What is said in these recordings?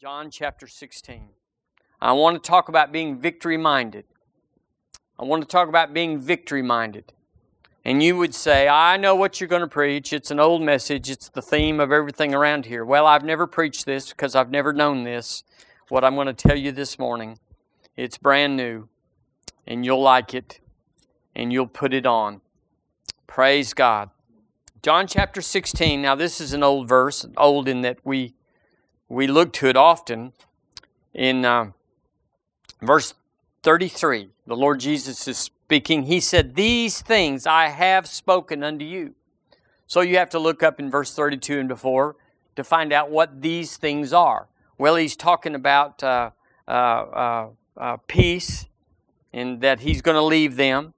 John chapter 16. I want to talk about being victory minded. I want to talk about being victory minded. And you would say, I know what you're going to preach. It's an old message. It's the theme of everything around here. Well, I've never preached this because I've never known this. What I'm going to tell you this morning, it's brand new, and you'll like it, and you'll put it on. Praise God. John chapter 16. Now, this is an old verse, old in that we we look to it often. In uh, verse 33, the Lord Jesus is speaking. He said, These things I have spoken unto you. So you have to look up in verse 32 and before to find out what these things are. Well, he's talking about uh, uh, uh, uh peace and that he's going to leave them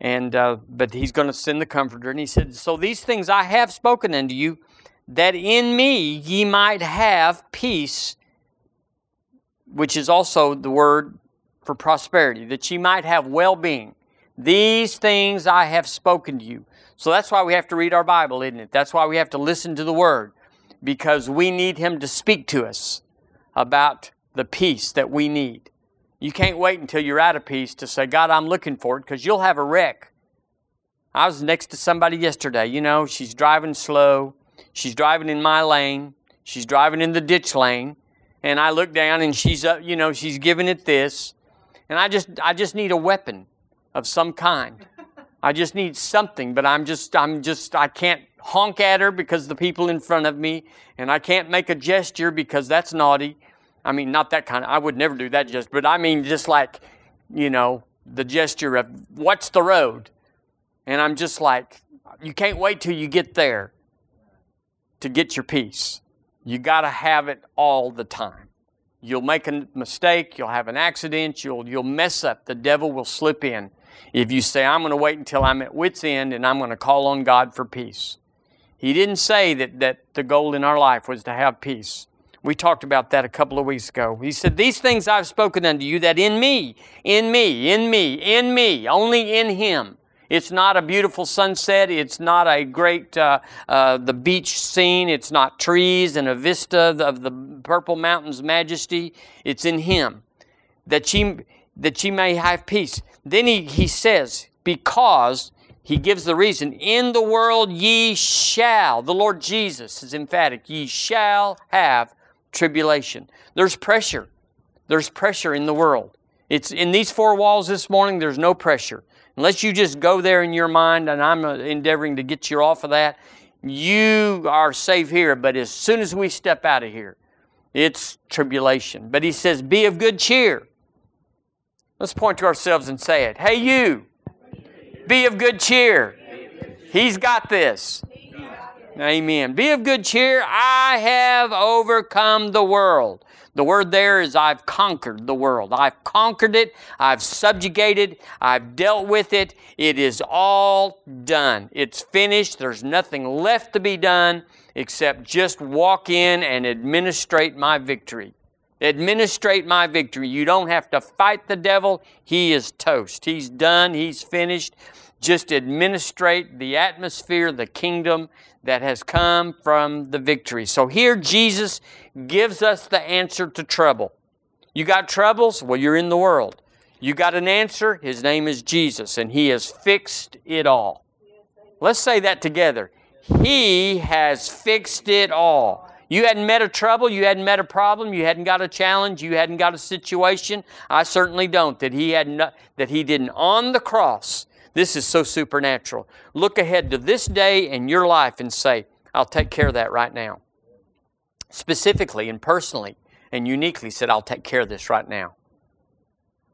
and uh, but he's going to send the comforter and he said so these things i have spoken unto you that in me ye might have peace which is also the word for prosperity that ye might have well-being these things i have spoken to you so that's why we have to read our bible isn't it that's why we have to listen to the word because we need him to speak to us about the peace that we need you can't wait until you're out of peace to say, God, I'm looking for it, because you'll have a wreck. I was next to somebody yesterday. You know, she's driving slow. She's driving in my lane. She's driving in the ditch lane. And I look down and she's up, you know, she's giving it this. And I just I just need a weapon of some kind. I just need something, but I'm just I'm just I can't honk at her because the people in front of me, and I can't make a gesture because that's naughty. I mean, not that kind of, I would never do that gesture, but I mean, just like, you know, the gesture of, what's the road? And I'm just like, you can't wait till you get there to get your peace. You got to have it all the time. You'll make a mistake, you'll have an accident, you'll, you'll mess up. The devil will slip in. If you say, I'm going to wait until I'm at wit's end and I'm going to call on God for peace. He didn't say that, that the goal in our life was to have peace. We talked about that a couple of weeks ago. He said, These things I've spoken unto you, that in me, in me, in me, in me, only in Him. It's not a beautiful sunset. It's not a great, uh, uh, the beach scene. It's not trees and a vista of the purple mountains majesty. It's in Him that ye, that ye may have peace. Then he, he says, because he gives the reason, in the world ye shall, the Lord Jesus is emphatic, ye shall have tribulation. There's pressure. There's pressure in the world. It's in these four walls this morning, there's no pressure. Unless you just go there in your mind, and I'm uh, endeavoring to get you off of that, you are safe here. But as soon as we step out of here, it's tribulation. But he says, Be of good cheer. Let's point to ourselves and say it. Hey, you, be of good cheer. He's got this. Amen. Be of good cheer. I have overcome the world. The word there is I've conquered the world. I've conquered it. I've subjugated. I've dealt with it. It is all done. It's finished. There's nothing left to be done except just walk in and administrate my victory. Administrate my victory. You don't have to fight the devil. He is toast. He's done. He's finished. Just administrate the atmosphere, the kingdom, that has come from the victory. So here Jesus gives us the answer to trouble. You got troubles? Well, you're in the world. You got an answer? His name is Jesus, and He has fixed it all. Let's say that together. He has fixed it all. You hadn't met a trouble, you hadn't met a problem, you hadn't got a challenge, you hadn't got a situation. I certainly don't. That He had no, that He didn't on the cross this is so supernatural. Look ahead to this day in your life and say, I'll take care of that right now. Specifically and personally and uniquely said, I'll take care of this right now.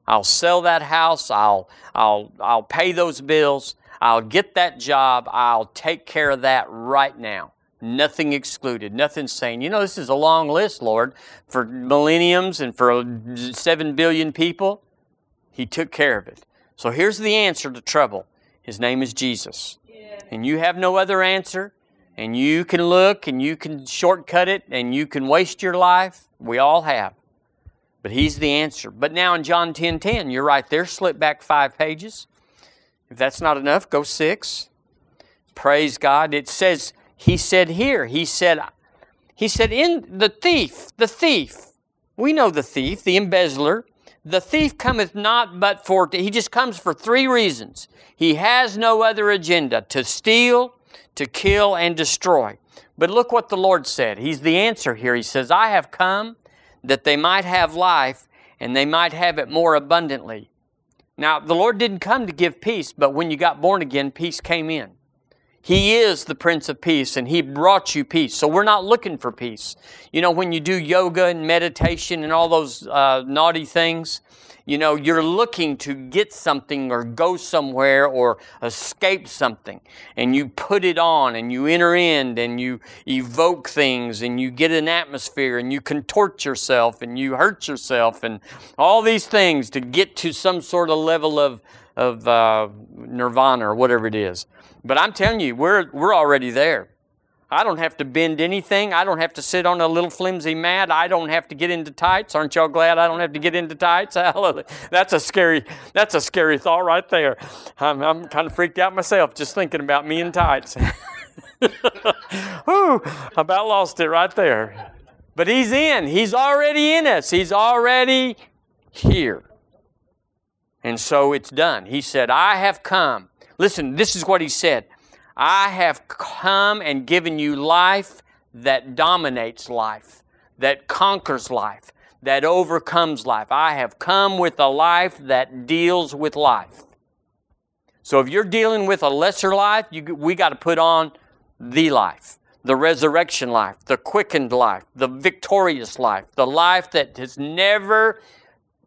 I'll sell that house. I'll, I'll, I'll pay those bills. I'll get that job. I'll take care of that right now. Nothing excluded. Nothing saying, you know, this is a long list, Lord, for millenniums and for seven billion people. He took care of it. So here's the answer to trouble His name is Jesus. And you have no other answer, and you can look and you can shortcut it and you can waste your life. We all have. But He's the answer. But now in John 10 10, you're right there, slip back five pages. If that's not enough, go six. Praise God. It says, He said here, He said, He said, in the thief, the thief, We know the thief, the embezzler. The thief cometh not but for, he just comes for three reasons. He has no other agenda to steal, to kill, and destroy. But look what the Lord said. He's the answer here. He says, I have come that they might have life and they might have it more abundantly. Now, the Lord didn't come to give peace, but when you got born again, peace came in. He is the Prince of Peace and He brought you peace. So we're not looking for peace. You know, when you do yoga and meditation and all those uh, naughty things, you know, you're looking to get something or go somewhere or escape something. And you put it on and you enter in and you evoke things and you get an atmosphere and you contort yourself and you hurt yourself and all these things to get to some sort of level of, of uh, nirvana or whatever it is. But I'm telling you, we're, we're already there. I don't have to bend anything. I don't have to sit on a little flimsy mat. I don't have to get into tights. Aren't y'all glad I don't have to get into tights? That's a scary, that's a scary thought right there. I'm, I'm kind of freaked out myself just thinking about me in tights. Whew, about lost it right there. But he's in. He's already in us. He's already here. And so it's done. He said, I have come Listen, this is what he said I have come and given you life that dominates life, that conquers life, that overcomes life. I have come with a life that deals with life. So if you're dealing with a lesser life, you, we got to put on the life, the resurrection life, the quickened life, the victorious life, the life that has never,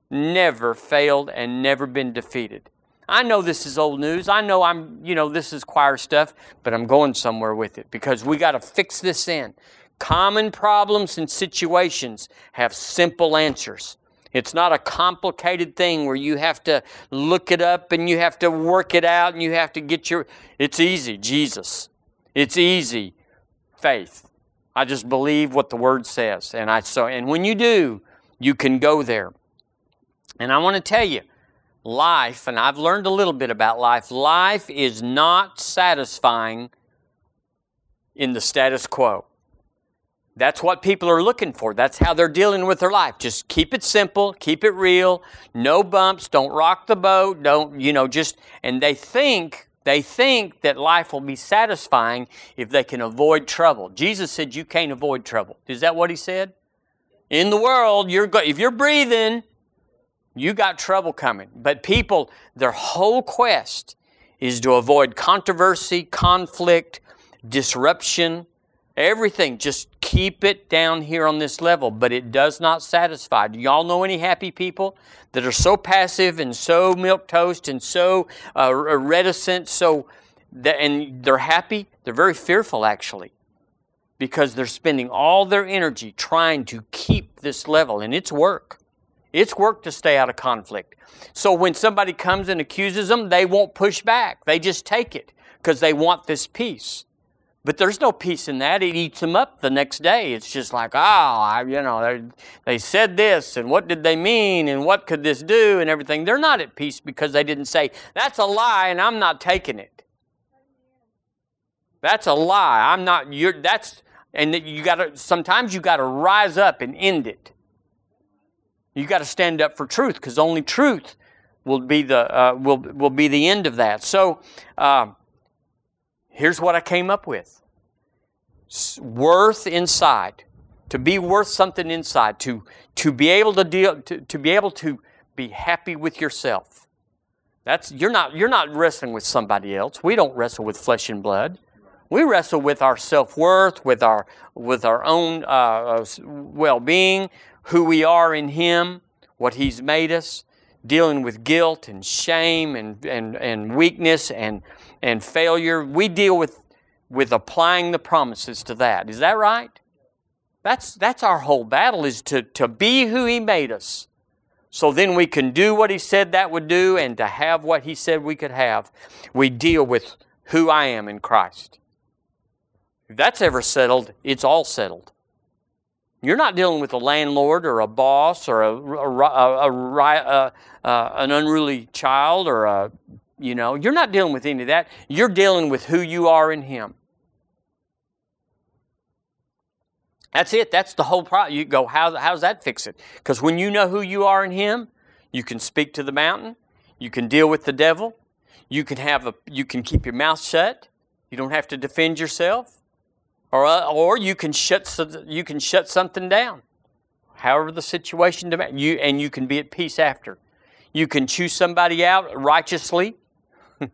never failed and never been defeated. I know this is old news. I know I'm, you know, this is choir stuff, but I'm going somewhere with it because we got to fix this in. Common problems and situations have simple answers. It's not a complicated thing where you have to look it up and you have to work it out and you have to get your. It's easy, Jesus. It's easy, faith. I just believe what the Word says, and I so. And when you do, you can go there. And I want to tell you, life, and I've learned a little bit about life, life is not satisfying in the status quo. That's what people are looking for. That's how they're dealing with their life. Just keep it simple, keep it real, no bumps, don't rock the boat, don't, you know, just, and they think, they think that life will be satisfying if they can avoid trouble. Jesus said you can't avoid trouble. Is that what he said? In the world, you're go- if you're breathing, you got trouble coming. But people, their whole quest is to avoid controversy, conflict, disruption, everything. Just keep it down here on this level, but it does not satisfy. Do y'all know any happy people that are so passive and so milk toast and so uh, reticent, so and they're happy? They're very fearful actually because they're spending all their energy trying to keep this level, and it's work. It's work to stay out of conflict. So when somebody comes and accuses them, they won't push back. They just take it because they want this peace. But there's no peace in that. It eats them up the next day. It's just like, oh, I, you know, they said this, and what did they mean, and what could this do, and everything. They're not at peace because they didn't say, that's a lie, and I'm not taking it. That's a lie. I'm not, you're, that's, and you gotta, sometimes you gotta rise up and end it. You got to stand up for truth because only truth will be the uh, will will be the end of that. So um, here's what I came up with: worth inside, to be worth something inside, to to be able to deal, to, to be able to be happy with yourself. That's you're not you're not wrestling with somebody else. We don't wrestle with flesh and blood. We wrestle with our self worth, with our with our own uh, uh well being, who we are in Him, what He's made us, dealing with guilt and shame and, and, and weakness and, and failure. We deal with, with applying the promises to that. Is that right? That's, that's our whole battle is to, to be who He made us. So then we can do what He said that would do and to have what He said we could have. We deal with who I am in Christ. If that's ever settled, it's all settled. You're not dealing with a landlord or a boss or a, a, a, an unruly child or a, you know, you're not dealing with any of that. You're dealing with who you are in Him. That's it. That's the whole problem. You go, how, how's that fix it? Because when you know who you are in Him, you can speak to the mountain, you can deal with the devil, you can have a, you can keep your mouth shut, you don't have to defend yourself, or uh, or you can shut you can shut something down. However the situation demands, you and you can be at peace after. You can choose somebody out righteously,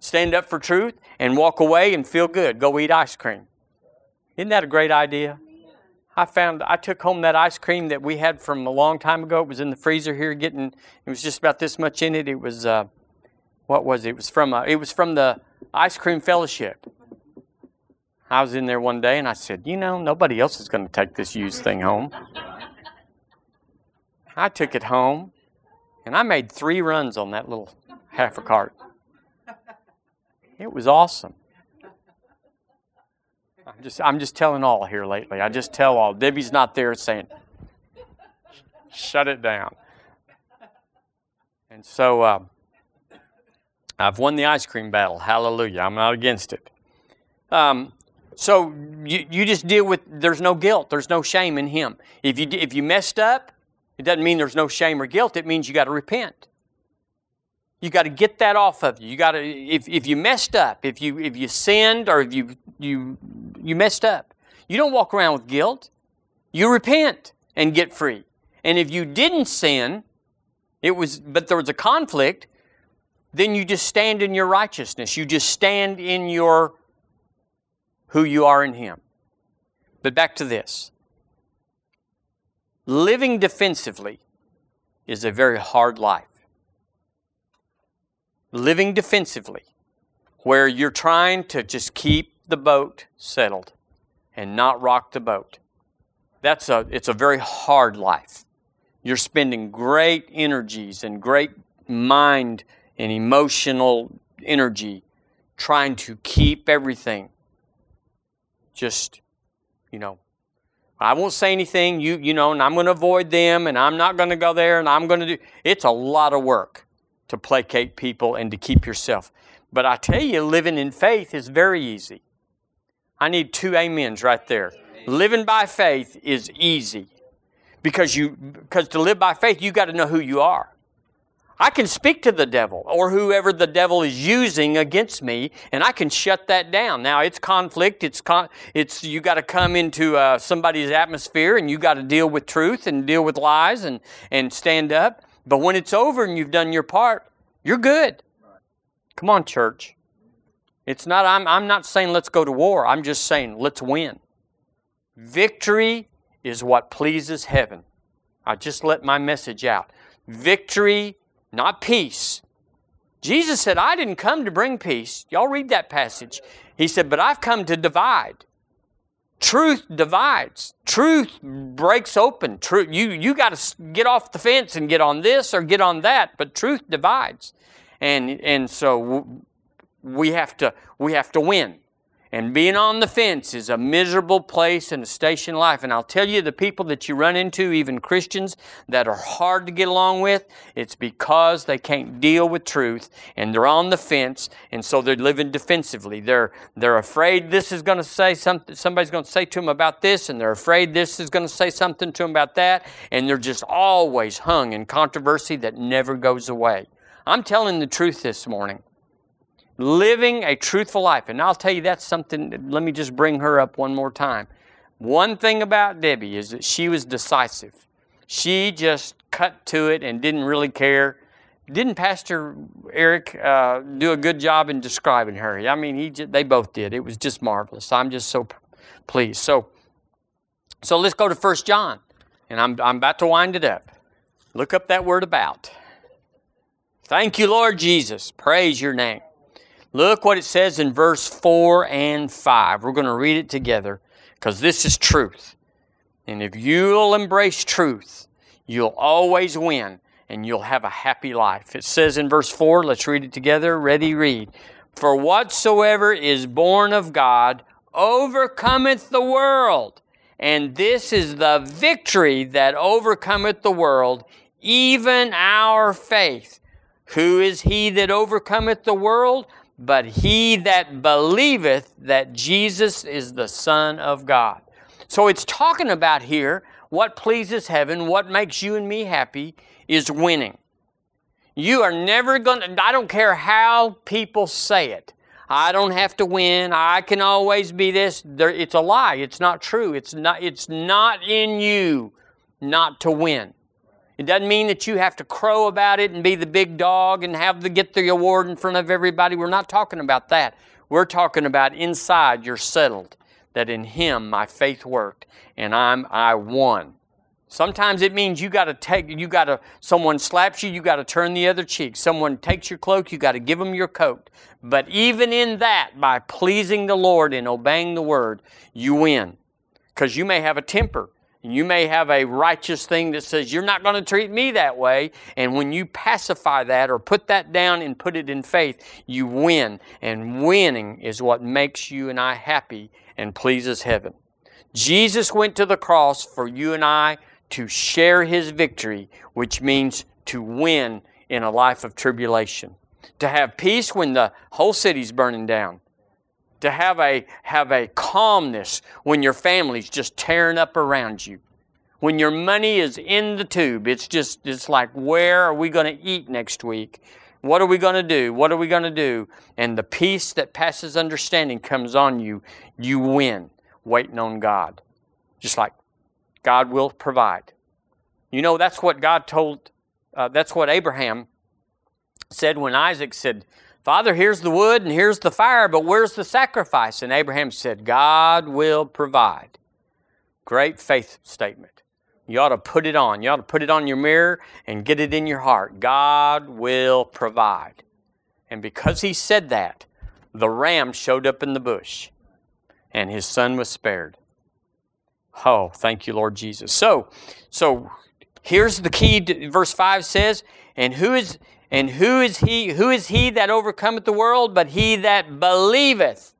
stand up for truth, and walk away and feel good. Go eat ice cream. Isn't that a great idea? I found I took home that ice cream that we had from a long time ago. It was in the freezer here, getting it was just about this much in it. It was uh, what was it? It was from a, it was from the ice cream fellowship. I was in there one day and I said, you know, nobody else is going to take this used thing home. I took it home and I made three runs on that little half a cart. It was awesome. I'm just, I'm just telling all here lately. I just tell all. Debbie's not there saying, shut it down. And so uh, I've won the ice cream battle. Hallelujah. I'm not against it. Um, so you, you just deal with, there's no guilt, there's no shame in Him. If you, if you messed up, it doesn't mean there's no shame or guilt, it means you got to repent. You got to get that off of you. You got to if, if you messed up, if you if you sinned or if you you you messed up, you don't walk around with guilt. You repent and get free. And if you didn't sin, it was but there was a conflict, then you just stand in your righteousness. You just stand in your who you are in him. But back to this. Living defensively is a very hard life living defensively, where you're trying to just keep the boat settled and not rock the boat. That's a, it's a very hard life. You're spending great energies and great mind and emotional energy trying to keep everything just, you know, I won't say anything, you, you know, and I'm going to avoid them and I'm not going to go there and I'm going to do. It's a lot of work to placate people and to keep yourself. But I tell you, living in faith is very easy. I need two amens right there. Living by faith is easy. Because you because to live by faith, you got to know who you are. I can speak to the devil or whoever the devil is using against me, and I can shut that down. Now it's conflict. It's con- it's you got to come into uh, somebody's atmosphere, and you got to deal with truth and deal with lies and and stand up. But when it's over and you've done your part, you're good. Come on, church. It's not, I'm, I'm not saying let's go to war. I'm just saying let's win. Victory is what pleases heaven. I just let my message out. Victory, not peace. Jesus said, I didn't come to bring peace. Y'all read that passage. He said, but I've come to divide. Truth divides. Truth breaks open. Truth, you you got to get off the fence and get on this or get on that, but truth divides. And and so we have to we have to win. And being on the fence is a miserable place in a station life. And I'll tell you, the people that you run into, even Christians that are hard to get along with, it's because they can't deal with truth and they're on the fence. And so they're living defensively. They're, they're afraid this is going to say something, somebody's going to say to them about this, and they're afraid this is going to say something to them about that. And they're just always hung in controversy that never goes away. I'm telling the truth this morning living a truthful life. And I'll tell you that's something, let me just bring her up one more time. One thing about Debbie is that she was decisive. She just cut to it and didn't really care. Didn't Pastor Eric uh, do a good job in describing her? I mean, he just, they both did. It was just marvelous. I'm just so pleased. So, so let's go to First John, and I'm, I'm about to wind it up. Look up that word about. Thank you, Lord Jesus. Praise your name. Look what it says in verse 4 and 5. We're going to read it together because this is truth. And if you'll embrace truth, you'll always win and you'll have a happy life. It says in verse 4, let's read it together. Ready, read. For whatsoever is born of God overcometh the world. And this is the victory that overcometh the world, even our faith. Who is he that overcometh the world? But he that believeth that Jesus is the Son of God. So it's talking about here what pleases heaven, what makes you and me happy is winning. You are never going to, I don't care how people say it. I don't have to win. I can always be this. It's a lie. It's not true. It's not, it's not in you not to win. It doesn't mean that you have to crow about it and be the big dog and have to get the award in front of everybody. We're not talking about that. We're talking about inside you're settled that in him my faith worked and I'm I won. Sometimes it means you got to take, you got to, someone slaps you, you got to turn the other cheek. Someone takes your cloak, you got to give them your coat. But even in that, by pleasing the Lord and obeying the word, you win. Because you may have a temper. You may have a righteous thing that says, You're not going to treat me that way. And when you pacify that or put that down and put it in faith, you win. And winning is what makes you and I happy and pleases heaven. Jesus went to the cross for you and I to share his victory, which means to win in a life of tribulation. To have peace when the whole city's burning down. To have a, have a calmness when your family's just tearing up around you. When your money is in the tube, it's just, it's like, where are we going to eat next week? What are we going to do? What are we going to do? And the peace that passes understanding comes on you. You win waiting on God. Just like God will provide. You know, that's what God told, uh, that's what Abraham said when Isaac said, Father, here's the wood and here's the fire, but where's the sacrifice? And Abraham said, God will provide. Great faith statement. You ought to put it on. You ought to put it on your mirror and get it in your heart. God will provide. And because he said that, the ram showed up in the bush and his son was spared. Oh, thank you, Lord Jesus. So, so here's the key. To, verse five says, "And who is and who is he? Who is he that overcometh the world? But he that believeth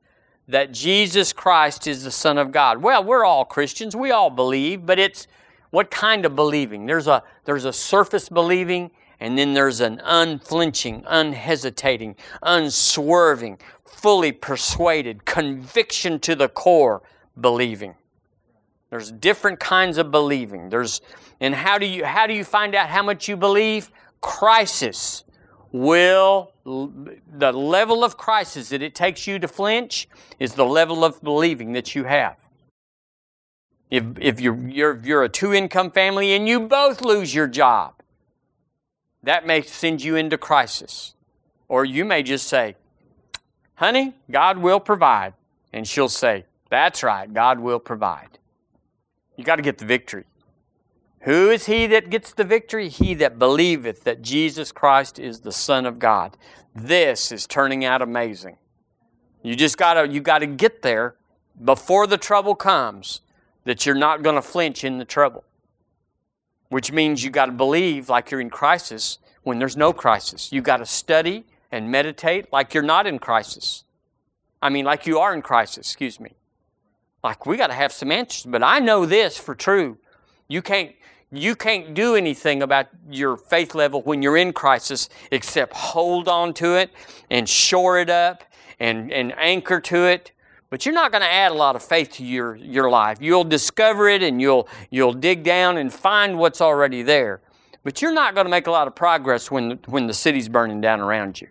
that Jesus Christ is the Son of God." Well, we're all Christians. We all believe, but it's what kind of believing? There's a there's a surface believing, and then there's an unflinching, unhesitating, unswerving, fully persuaded, conviction to the core believing. There's different kinds of believing. There's and how do you how do you find out how much you believe? Crisis will the level of crisis that it takes you to flinch is the level of believing that you have. If, if you're, you're, you're a two income family and you both lose your job, that may send you into crisis. Or you may just say, honey, God will provide. And she'll say, that's right, God will provide. You got to get the victory. Who is he that gets the victory? He that believeth that Jesus Christ is the Son of God. This is turning out amazing. You just gotta you gotta get there before the trouble comes that you're not gonna flinch in the trouble. Which means you gotta believe like you're in crisis when there's no crisis. You gotta study and meditate like you're not in crisis. I mean like you are in crisis, excuse me. Like we got to have some answers. But I know this for true. You can't you can't do anything about your faith level when you're in crisis except hold on to it and shore it up and, and anchor to it. But you're not going to add a lot of faith to your, your life. You'll discover it and you'll, you'll dig down and find what's already there. But you're not going to make a lot of progress when, when the city's burning down around you.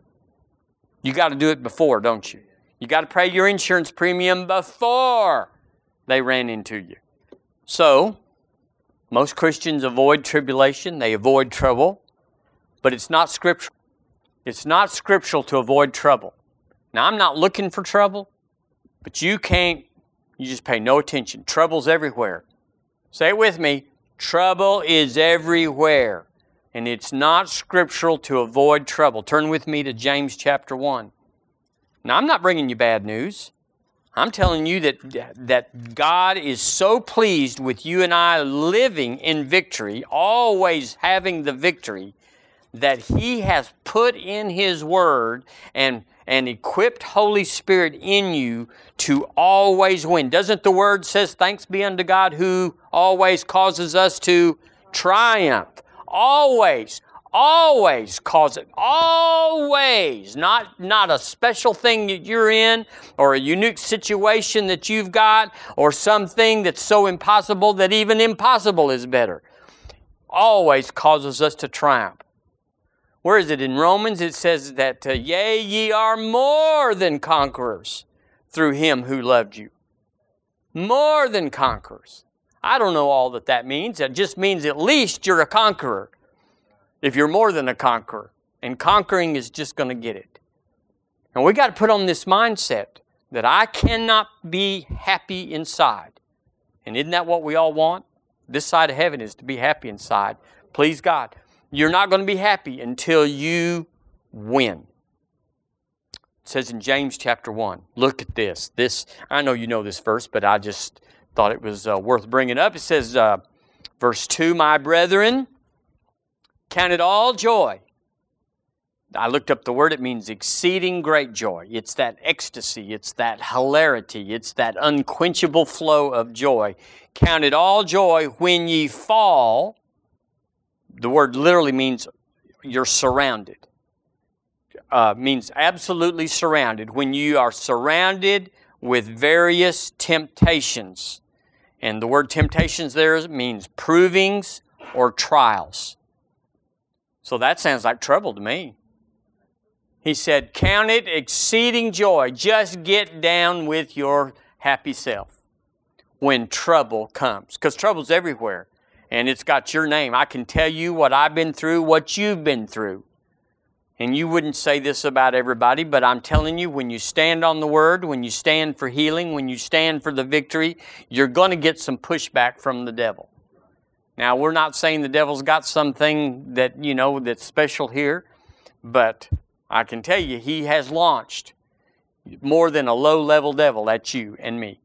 You got to do it before, don't you? You got to pay your insurance premium before they ran into you. So, most Christians avoid tribulation, they avoid trouble, but it's not scriptural. It's not scriptural to avoid trouble. Now, I'm not looking for trouble, but you can't, you just pay no attention. Trouble's everywhere. Say it with me trouble is everywhere. And it's not scriptural to avoid trouble. Turn with me to James chapter 1. Now, I'm not bringing you bad news. I'm telling you that, that God is so pleased with you and I living in victory, always having the victory, that He has put in His Word and, and equipped Holy Spirit in you to always win. Doesn't the Word says, thanks be unto God who always causes us to triumph? Always. Always cause it always not not a special thing that you're in or a unique situation that you've got or something that's so impossible that even impossible is better. Always causes us to triumph. Where is it? In romans it says that uh, yea ye are more than conquerors through him who loved you. More than conquerors. I don't know all that that means. It just means at least you're a conqueror if you're more than a conqueror. And conquering is just going to get it. And we got to put on this mindset that I cannot be happy inside. And isn't that what we all want? This side of heaven is to be happy inside. Please God. You're not going to be happy until you win. It says in James chapter 1. Look at this. This I know you know this verse, but I just thought it was uh, worth bringing up. It says, uh, verse 2 My brethren, Count it all joy. I looked up the word, it means exceeding great joy. It's that ecstasy, it's that hilarity, it's that unquenchable flow of joy. Count it all joy when ye fall. The word literally means you're surrounded. Uh, means absolutely surrounded. When you are surrounded with various temptations. And the word temptations there means provings or trials. So that sounds like trouble to me. He said, Count it exceeding joy. Just get down with your happy self when trouble comes. Because trouble's everywhere. And it's got your name. I can tell you what I've been through, what you've been through. And you wouldn't say this about everybody, but I'm telling you, when you stand on the word, when you stand for healing, when you stand for the victory, you're going to get some pushback from the devil. Now, we're not saying the devil's got something that, you know, that's special here, but I can tell you he has launched more than a low level devil at you and me.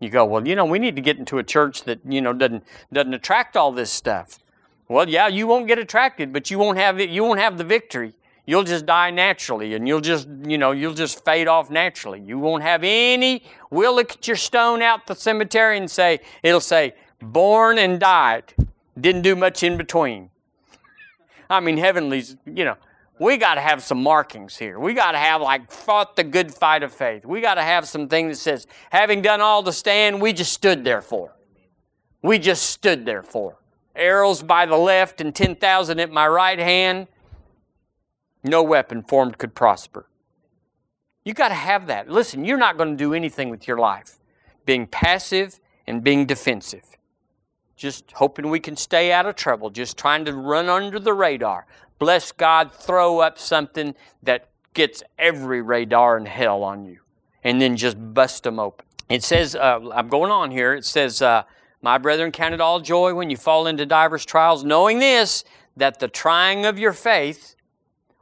You go, well, you know, we need to get into a church that, you know, doesn't doesn't attract all this stuff. Well, yeah, you won't get attracted, but you won't have it, you won't have the victory. You'll just die naturally and you'll just, you know, you'll just fade off naturally. You won't have any we'll look at your stone out the cemetery and say, it'll say, born and died. Didn't do much in between. I mean, heavenly's, you know, we got to have some markings here. We got to have, like, fought the good fight of faith. We got to have something that says, having done all to stand, we just stood there for. We just stood there for. Arrows by the left and 10,000 at my right hand. No weapon formed could prosper. You got to have that. Listen, you're not going to do anything with your life being passive and being defensive just hoping we can stay out of trouble, just trying to run under the radar. Bless God, throw up something that gets every radar in hell on you, and then just bust them open. It says, uh, I'm going on here, it says, uh, My brethren, count it all joy when you fall into divers trials, knowing this, that the trying of your faith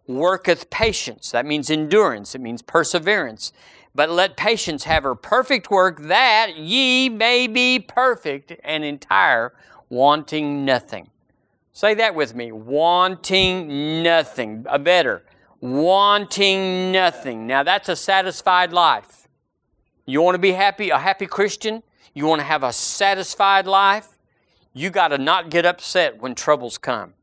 worketh patience. That means endurance, it means perseverance. But let patience have her perfect work, that ye may be perfect and entire, wanting nothing. Say that with me. Wanting nothing. A better. Wanting nothing. Now that's a satisfied life. You want to be happy, a happy Christian? You want to have a satisfied life? You got to not get upset when troubles come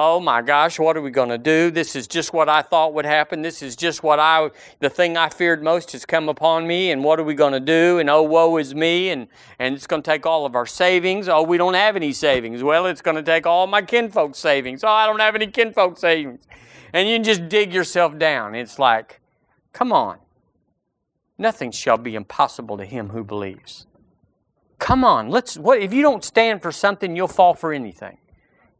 oh my gosh, what are we going to do? This is just what I thought would happen. This is just what I, the thing I feared most has come upon me, and what are we going to do? And oh, woe is me, and, and it's going to take all of our savings. Oh, we don't have any savings. Well, it's going to take all my kinfolk savings. Oh, I don't have any kinfolk savings. And you just dig yourself down. It's like, come on. Nothing shall be impossible to him who believes. Come on, let's. What if you don't stand for something, you'll fall for anything.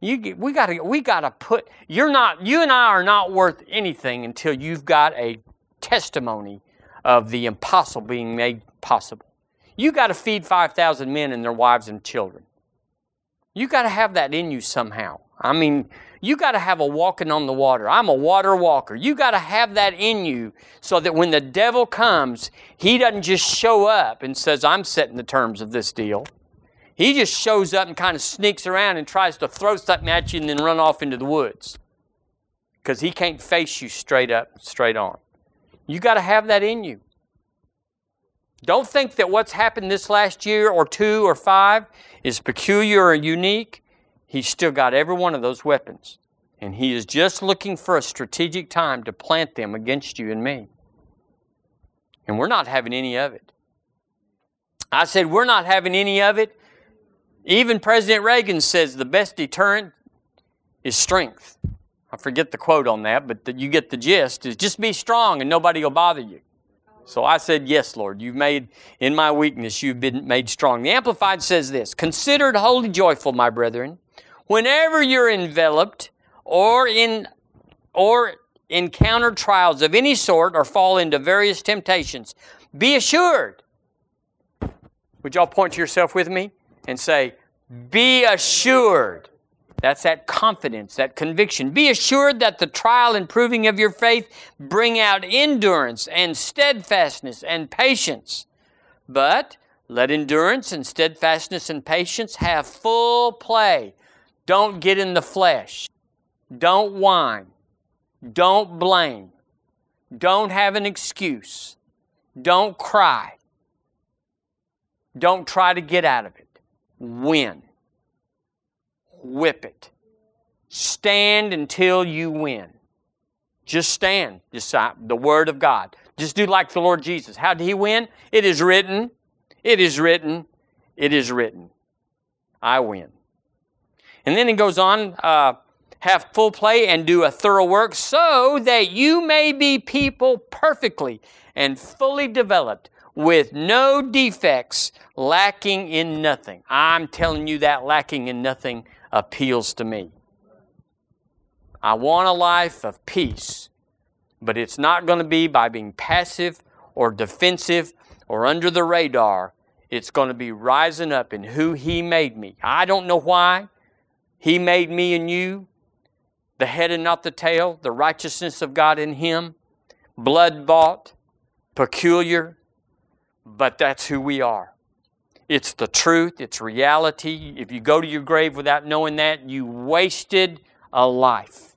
You, we got to we got to put you're not you and I are not worth anything until you've got a testimony of the impossible being made possible. You got to feed 5,000 men and their wives and children. You got to have that in you somehow. I mean, you got to have a walking on the water. I'm a water walker. You got to have that in you so that when the devil comes, he doesn't just show up and says, I'm setting the terms of this deal. He just shows up and kind of sneaks around and tries to throw something at you and then run off into the woods. Because he can't face you straight up, straight on. You got to have that in you. Don't think that what's happened this last year or two or five is peculiar or unique. He's still got every one of those weapons. And He is just looking for a strategic time to plant them against you and me. And we're not having any of it. I said, we're not having any of it. Even President Reagan says the best deterrent is strength. I forget the quote on that, but the, you get the gist is just be strong and nobody will bother you. So I said, Yes, Lord, you've made, in my weakness, you've been made strong. The Amplified says this Consider it wholly joyful, my brethren, whenever you're enveloped or in or encounter trials of any sort or fall into various temptations, be assured. Would y'all point to yourself with me and say, Be assured that's that confidence, that conviction. Be assured that the trial and proving of your faith bring out endurance and steadfastness and patience. But let endurance and steadfastness and patience have full play. Don't get in the flesh. Don't whine. Don't blame. Don't have an excuse. Don't cry. Don't try to get out of it. Win whip it. Stand until you win. Just stand. Just the Word of God. Just do like the Lord Jesus. How did He win? It is written. It is written. It is written. I win. And then He goes on, uh, have full play and do a thorough work so that you may be people perfectly and fully developed with no defects, lacking in nothing. I'm telling you that lacking in nothing appeals to me. I want a life of peace, but it's not going to be by being passive or defensive or under the radar. It's going to be rising up in who He made me. I don't know why. He made me and you, the head and not the tail, the righteousness of God in Him, blood bought, peculiar, but that's who we are. It's the truth, it's reality. If you go to your grave without knowing that, you wasted a life.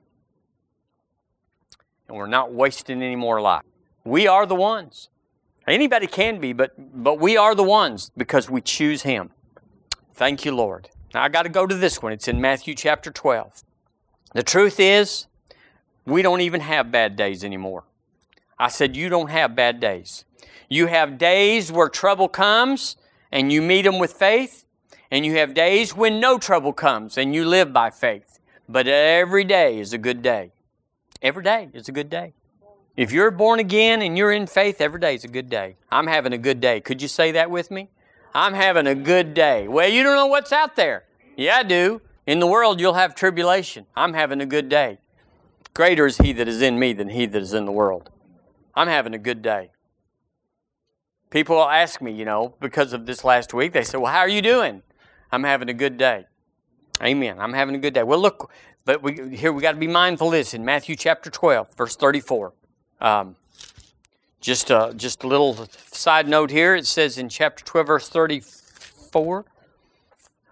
And we're not wasting any more life. We are the ones. Anybody can be, but, but we are the ones because we choose Him. Thank you, Lord. Now I got to go to this one. It's in Matthew chapter 12. The truth is, we don't even have bad days anymore. I said, You don't have bad days. You have days where trouble comes and you meet them with faith, and you have days when no trouble comes and you live by faith. But every day is a good day. Every day is a good day. If you're born again and you're in faith, every day is a good day. I'm having a good day. Could you say that with me? I'm having a good day. Well, you don't know what's out there. Yeah, I do. In the world, you'll have tribulation. I'm having a good day. Greater is He that is in me than He that is in the world. I'm having a good day. People ask me, you know, because of this last week, they say, Well, how are you doing? I'm having a good day. Amen. I'm having a good day. Well, look, but we, here we got to be mindful of this in Matthew chapter 12, verse 34. Um, just, a, just a little side note here. It says in chapter 12, verse 34,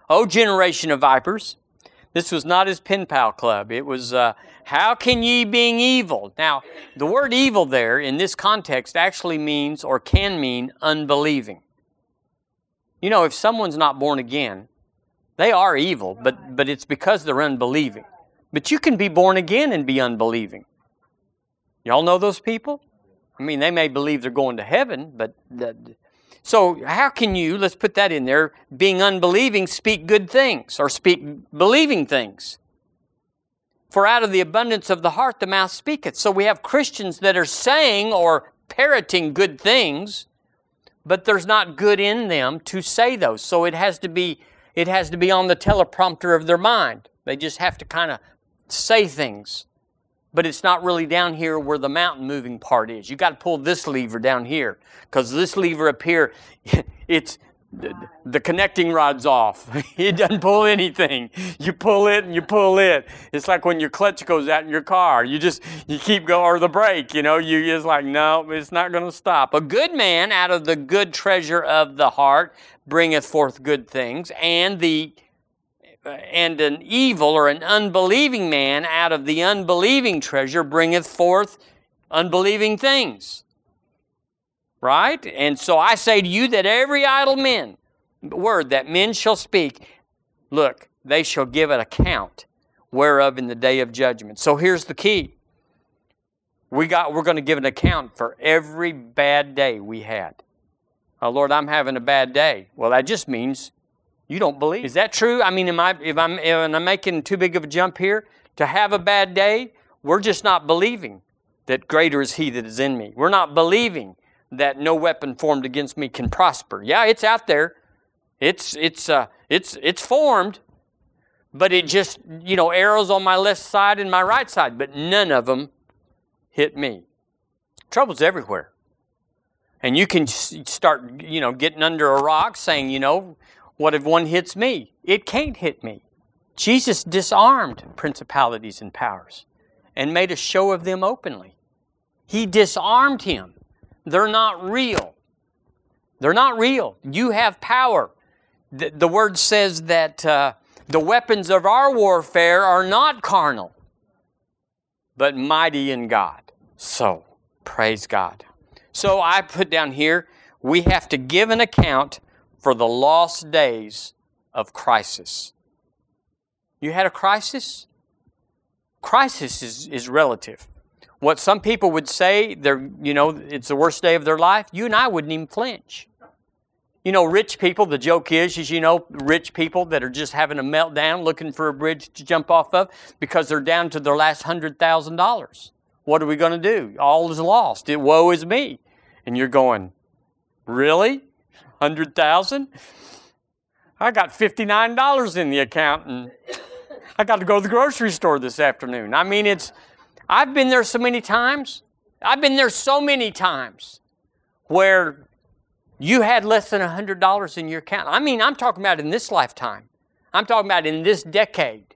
O generation of vipers, this was not his pen pal club. It was, uh, how can ye being evil? Now, the word evil there in this context actually means or can mean unbelieving. You know, if someone's not born again, they are evil, but, but it's because they're unbelieving. But you can be born again and be unbelieving. Y'all know those people? I mean, they may believe they're going to heaven, but so, how can you, let's put that in there, being unbelieving, speak good things or speak believing things? For out of the abundance of the heart the mouth speaketh. So, we have Christians that are saying or parroting good things, but there's not good in them to say those. So, it has to be, it has to be on the teleprompter of their mind. They just have to kind of say things but it's not really down here where the mountain moving part is. You got to pull this lever down here because this lever up here, it's the connecting rod's off. it doesn't pull anything. You pull it and you pull it. It's like when your clutch goes out in your car. You just you keep going or the brake. You know, you just like no, it's not going to stop. A good man out of the good treasure of the heart bringeth forth good things, and the and an evil or an unbelieving man out of the unbelieving treasure bringeth forth unbelieving things. Right? And so I say to you that every idle man, word that men shall speak, look, they shall give an account whereof in the day of judgment. So here's the key. We got we're going to give an account for every bad day we had. Oh Lord, I'm having a bad day. Well, that just means you don't believe. Is that true? I mean, am I if I'm if I'm making too big of a jump here to have a bad day? We're just not believing that greater is he that is in me. We're not believing that no weapon formed against me can prosper. Yeah, it's out there. It's it's uh, it's it's formed, but it just you know arrows on my left side and my right side, but none of them hit me. Trouble's everywhere, and you can start you know getting under a rock, saying you know what if one hits me? It can't hit me. Jesus disarmed principalities and powers and made a show of them openly. He disarmed him. They're not real. They're not real. You have power. The, the word says that uh, the weapons of our warfare are not carnal, but mighty in God. So, praise God. So I put down here, we have to give an account for the lost days of crisis. You had a crisis? Crisis is, is relative. What some people would say, they're, you know, it's the worst day of their life, you and I wouldn't even flinch. You know, rich people, the joke is, is, you know, rich people that are just having a meltdown looking for a bridge to jump off of because they're down to their last $100,000. What are we going to do? All is lost. It, woe is me. And you're going, really? 100000 I got $59 in the account and I got to go to the grocery store this afternoon. I mean, it's, I've been there so many times. I've been there so many times where you had less than $100 in your account. I mean, I'm talking about in this lifetime. I'm talking about in this decade.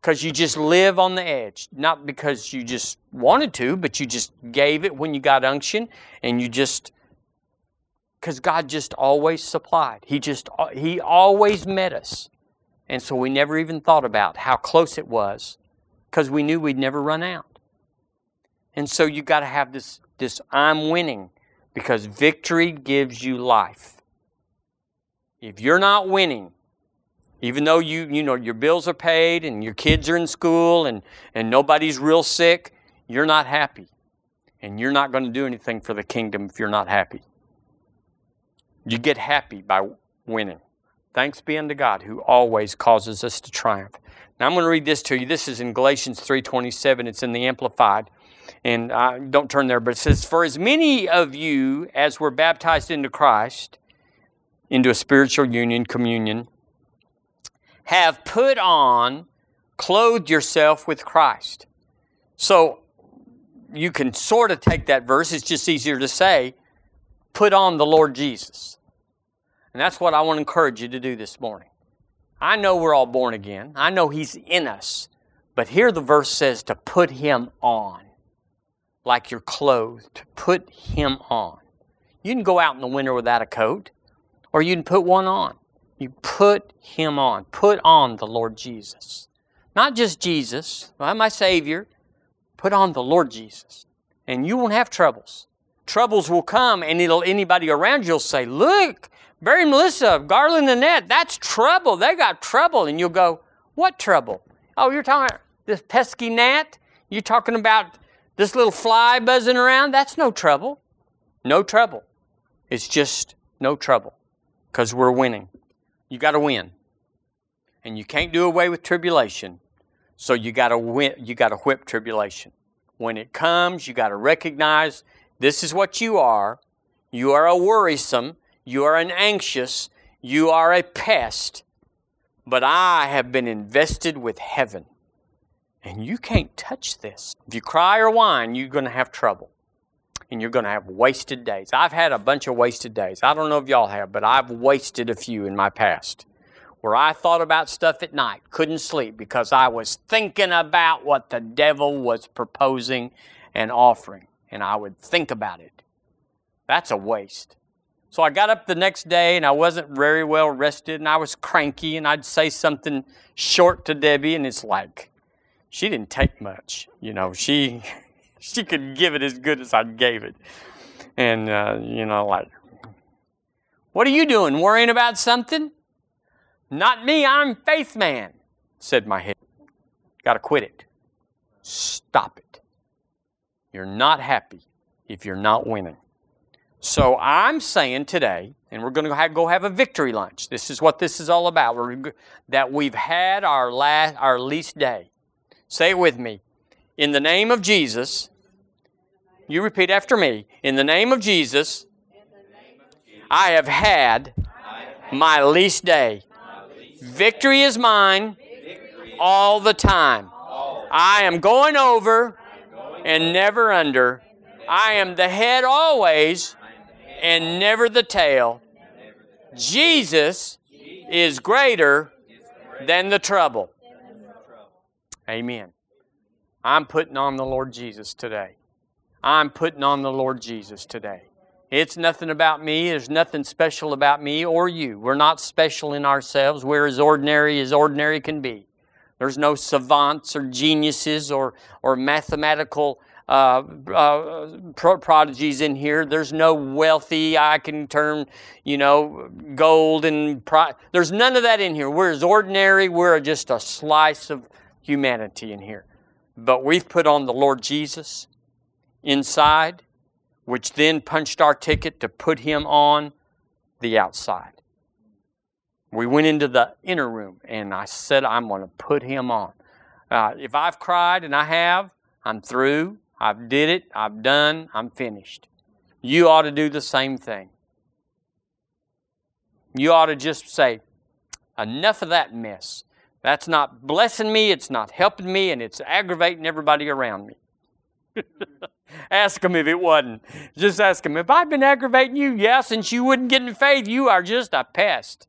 Because you just live on the edge. Not because you just wanted to, but you just gave it when you got unction and you just because God just always supplied. He just uh, he always met us. And so we never even thought about how close it was because we knew we'd never run out. And so you got to have this this I'm winning because victory gives you life. If you're not winning, even though you, you know your bills are paid and your kids are in school and, and nobody's real sick, you're not happy. And you're not going to do anything for the kingdom if you're not happy. You get happy by winning. Thanks be unto God who always causes us to triumph. Now I'm going to read this to you. This is in Galatians 3:27. It's in the Amplified and uh, don't turn there, but it says, For as many of you as were baptized into Christ, into a spiritual union, communion, have put on, clothed yourself with Christ. So you can sort of take that verse, it's just easier to say, put on the Lord Jesus. And that's what I want to encourage you to do this morning. I know we're all born again, I know He's in us, but here the verse says to put Him on like you're clothed. Put him on. You can go out in the winter without a coat, or you can put one on. You put him on. Put on the Lord Jesus. Not just Jesus, well, my Savior. Put on the Lord Jesus. And you won't have troubles. Troubles will come, and it'll anybody around you'll say, Look, Barry and Melissa, Garland and Annette, that's trouble. They got trouble. And you'll go, What trouble? Oh, you're talking this pesky gnat? You're talking about this little fly buzzing around, that's no trouble. No trouble. It's just no trouble because we're winning. You got to win. And you can't do away with tribulation. So you got to win, you got to whip tribulation. When it comes, you got to recognize this is what you are. You are a worrisome, you are an anxious, you are a pest. But I have been invested with heaven. And you can't touch this. If you cry or whine, you're going to have trouble. And you're going to have wasted days. I've had a bunch of wasted days. I don't know if y'all have, but I've wasted a few in my past where I thought about stuff at night, couldn't sleep because I was thinking about what the devil was proposing and offering. And I would think about it. That's a waste. So I got up the next day and I wasn't very well rested and I was cranky and I'd say something short to Debbie and it's like, she didn't take much. You know, she she could give it as good as I gave it. And uh, you know, like, what are you doing? Worrying about something? Not me. I'm faith man," said my head. Got to quit it. Stop it. You're not happy if you're not winning. So I'm saying today, and we're going to go have a victory lunch. This is what this is all about. We're, that we've had our last, our least day. Say it with me. In the name of Jesus, you repeat after me. In the name of Jesus, I have had my least day. Victory is mine all the time. I am going over and never under. I am the head always and never the tail. Jesus is greater than the trouble. Amen. I'm putting on the Lord Jesus today. I'm putting on the Lord Jesus today. It's nothing about me. There's nothing special about me or you. We're not special in ourselves. We're as ordinary as ordinary can be. There's no savants or geniuses or, or mathematical uh, uh, pro- prodigies in here. There's no wealthy, I can turn, you know, gold and pro- there's none of that in here. We're as ordinary. We're just a slice of humanity in here. But we've put on the Lord Jesus inside, which then punched our ticket to put him on the outside. We went into the inner room and I said, I'm going to put him on. Uh, if I've cried, and I have, I'm through. I've did it. I've done. I'm finished. You ought to do the same thing. You ought to just say, enough of that mess. That's not blessing me, it's not helping me, and it's aggravating everybody around me. ask them if it wasn't. Just ask them, if I've been aggravating you? Yeah, since you wouldn't get in faith, you are just a pest.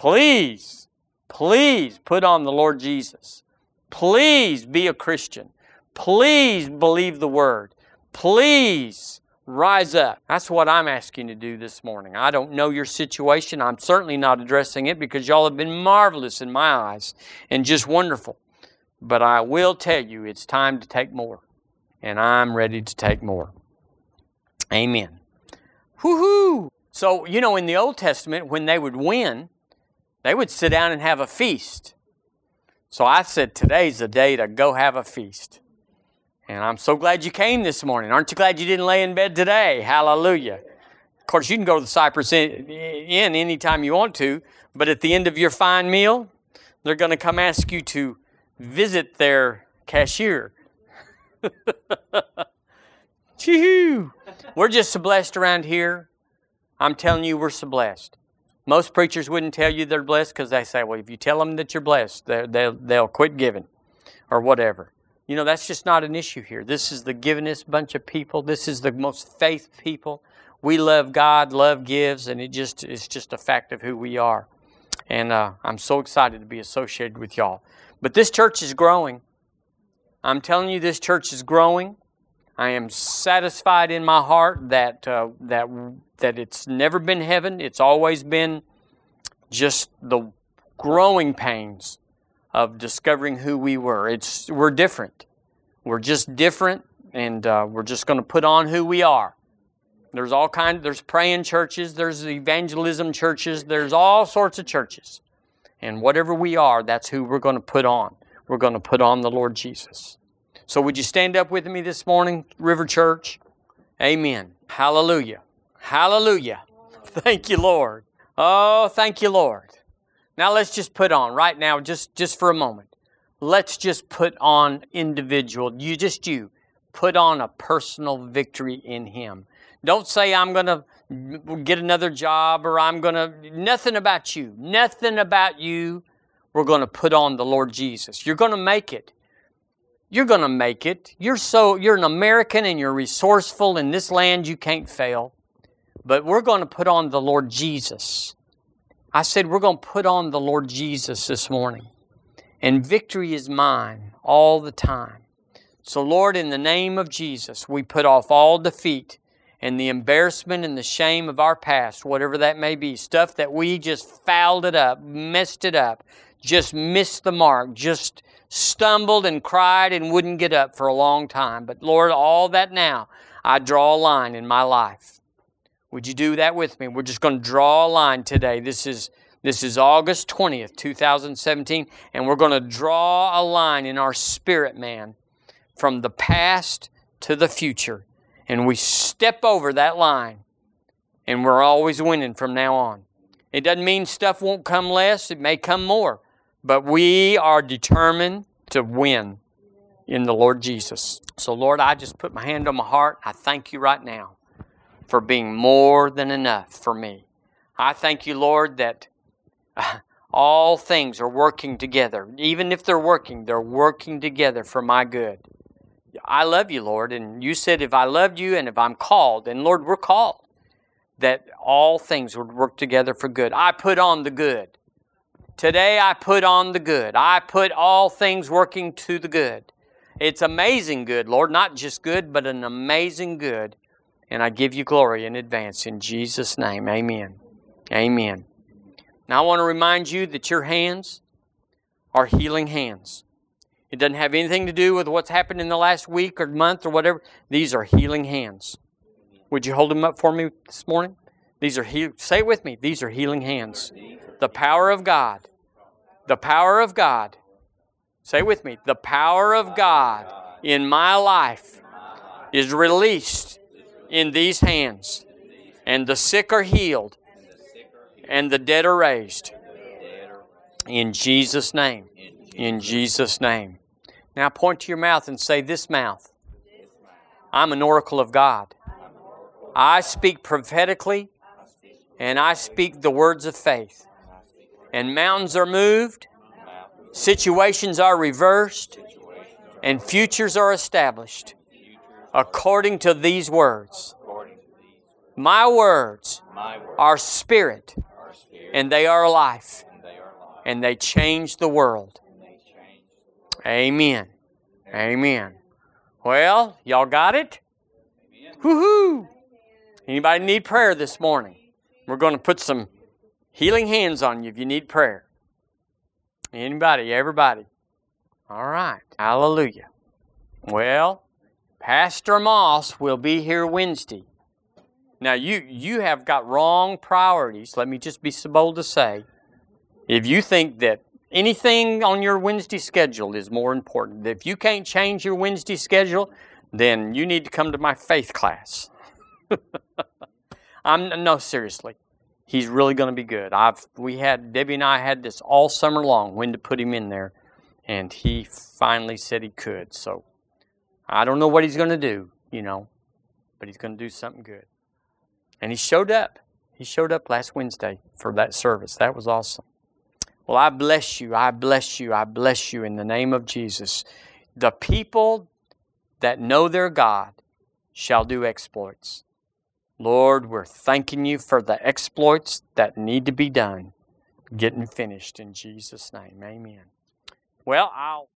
Please, please put on the Lord Jesus. Please be a Christian. Please believe the Word. Please rise up. That's what I'm asking you to do this morning. I don't know your situation. I'm certainly not addressing it because y'all have been marvelous in my eyes and just wonderful. But I will tell you it's time to take more. And I'm ready to take more. Amen. Woohoo! So, you know, in the Old Testament, when they would win, they would sit down and have a feast. So I said, today's the day to go have a feast. And I'm so glad you came this morning. Aren't you glad you didn't lay in bed today? Hallelujah. Of course, you can go to the Cypress Inn anytime you want to, but at the end of your fine meal, they're going to come ask you to visit their cashier. Chee-hoo. We're just so blessed around here. I'm telling you, we're so blessed. Most preachers wouldn't tell you they're blessed because they say, well, if you tell them that you're blessed, they'll, they'll quit giving or whatever. You know, that's just not an issue here. This is the givenest bunch of people. This is the most faith people. We love God, love gives, and it just it's just a fact of who we are. And uh, I'm so excited to be associated with y'all. But this church is growing. I'm telling you, this church is growing. I am satisfied in my heart that uh, that that it's never been heaven. It's always been just the growing pains of discovering who we were. It's we're different. We're just different, and uh, we're just going to put on who we are. There's all kind. There's praying churches. There's evangelism churches. There's all sorts of churches, and whatever we are, that's who we're going to put on. We're going to put on the Lord Jesus. So, would you stand up with me this morning, River Church? Amen. Hallelujah. Hallelujah. Thank you, Lord. Oh, thank you, Lord. Now let's just put on right now, just, just for a moment. Let's just put on individual, you just you, put on a personal victory in Him. Don't say, I'm to get another job or I'm to, nothing about you, nothing about you. We're to put on the Lord Jesus. You're to make it. You're going to make it. You're so, you're an American and you're resourceful in this land, you can't fail. But we're going to put on the Lord Jesus. I said, we're going to put on the Lord Jesus this morning. And victory is mine all the time. So, Lord, in the name of Jesus, we put off all defeat and the embarrassment and the shame of our past, whatever that may be, stuff that we just fouled it up, messed it up, just missed the mark, just stumbled and cried and wouldn't get up for a long time. But Lord, all that now, I draw a line in my life. Would you do that with me? We're just going to draw a line today. This is This is August 20th, 2017, and we're going to draw a line in our spirit, man, from the past to the future. And we step over that line, and we're always winning from now on. It doesn't mean stuff won't come less, it may come more, but we are determined to win in the Lord Jesus. So, Lord, I just put my hand on my heart. I thank you right now for being more than enough for me. I thank you, Lord, that all things are working together. Even if they're working, they're working together for my good. I love you, Lord, and you said if I loved you and if I'm called, and Lord, we're called, that all things would work together for good. I put on the good. Today I put on the good. I put all things working to the good. It's amazing good, Lord, not just good, but an amazing good. And I give you glory in advance in Jesus' name. Amen. Amen. Now I want to remind you that your hands are healing hands. It doesn't have anything to do with what's happened in the last week or month or whatever. These are healing hands. Would you hold them up for me this morning? These are heal- say it with me. These are healing hands. The power of God. The power of God. Say with me. The power of God in my life is released in these hands. And the sick are healed and the dead are raised. In Jesus' name. In Jesus' name. Now point to your mouth and say, This mouth. I'm an oracle of God. I speak prophetically and I speak the words of faith. And mountains are moved, situations are reversed, and futures are established according to these words. My words are spirit and they are life and they change the world. Amen. Amen. Well, y'all got it? Woohoo! Anybody need prayer this morning? We're going to put some healing hands on you if you need prayer. Anybody, everybody. All right. Hallelujah. Well, Pastor Moss will be here Wednesday. Now you you have got wrong priorities. Let me just be so bold to say, if you think that anything on your Wednesday schedule is more important, if you can't change your Wednesday schedule, then you need to come to my faith class. I'm no seriously. He's really going to be good. I've we had Debbie and I had this all summer long when to put him in there, and he finally said he could. So I don't know what he's going to do, you know, but he's going to do something good. And he showed up. He showed up last Wednesday for that service. That was awesome. Well, I bless you. I bless you. I bless you in the name of Jesus. The people that know their God shall do exploits. Lord, we're thanking you for the exploits that need to be done, getting finished in Jesus' name. Amen. Well, I'll.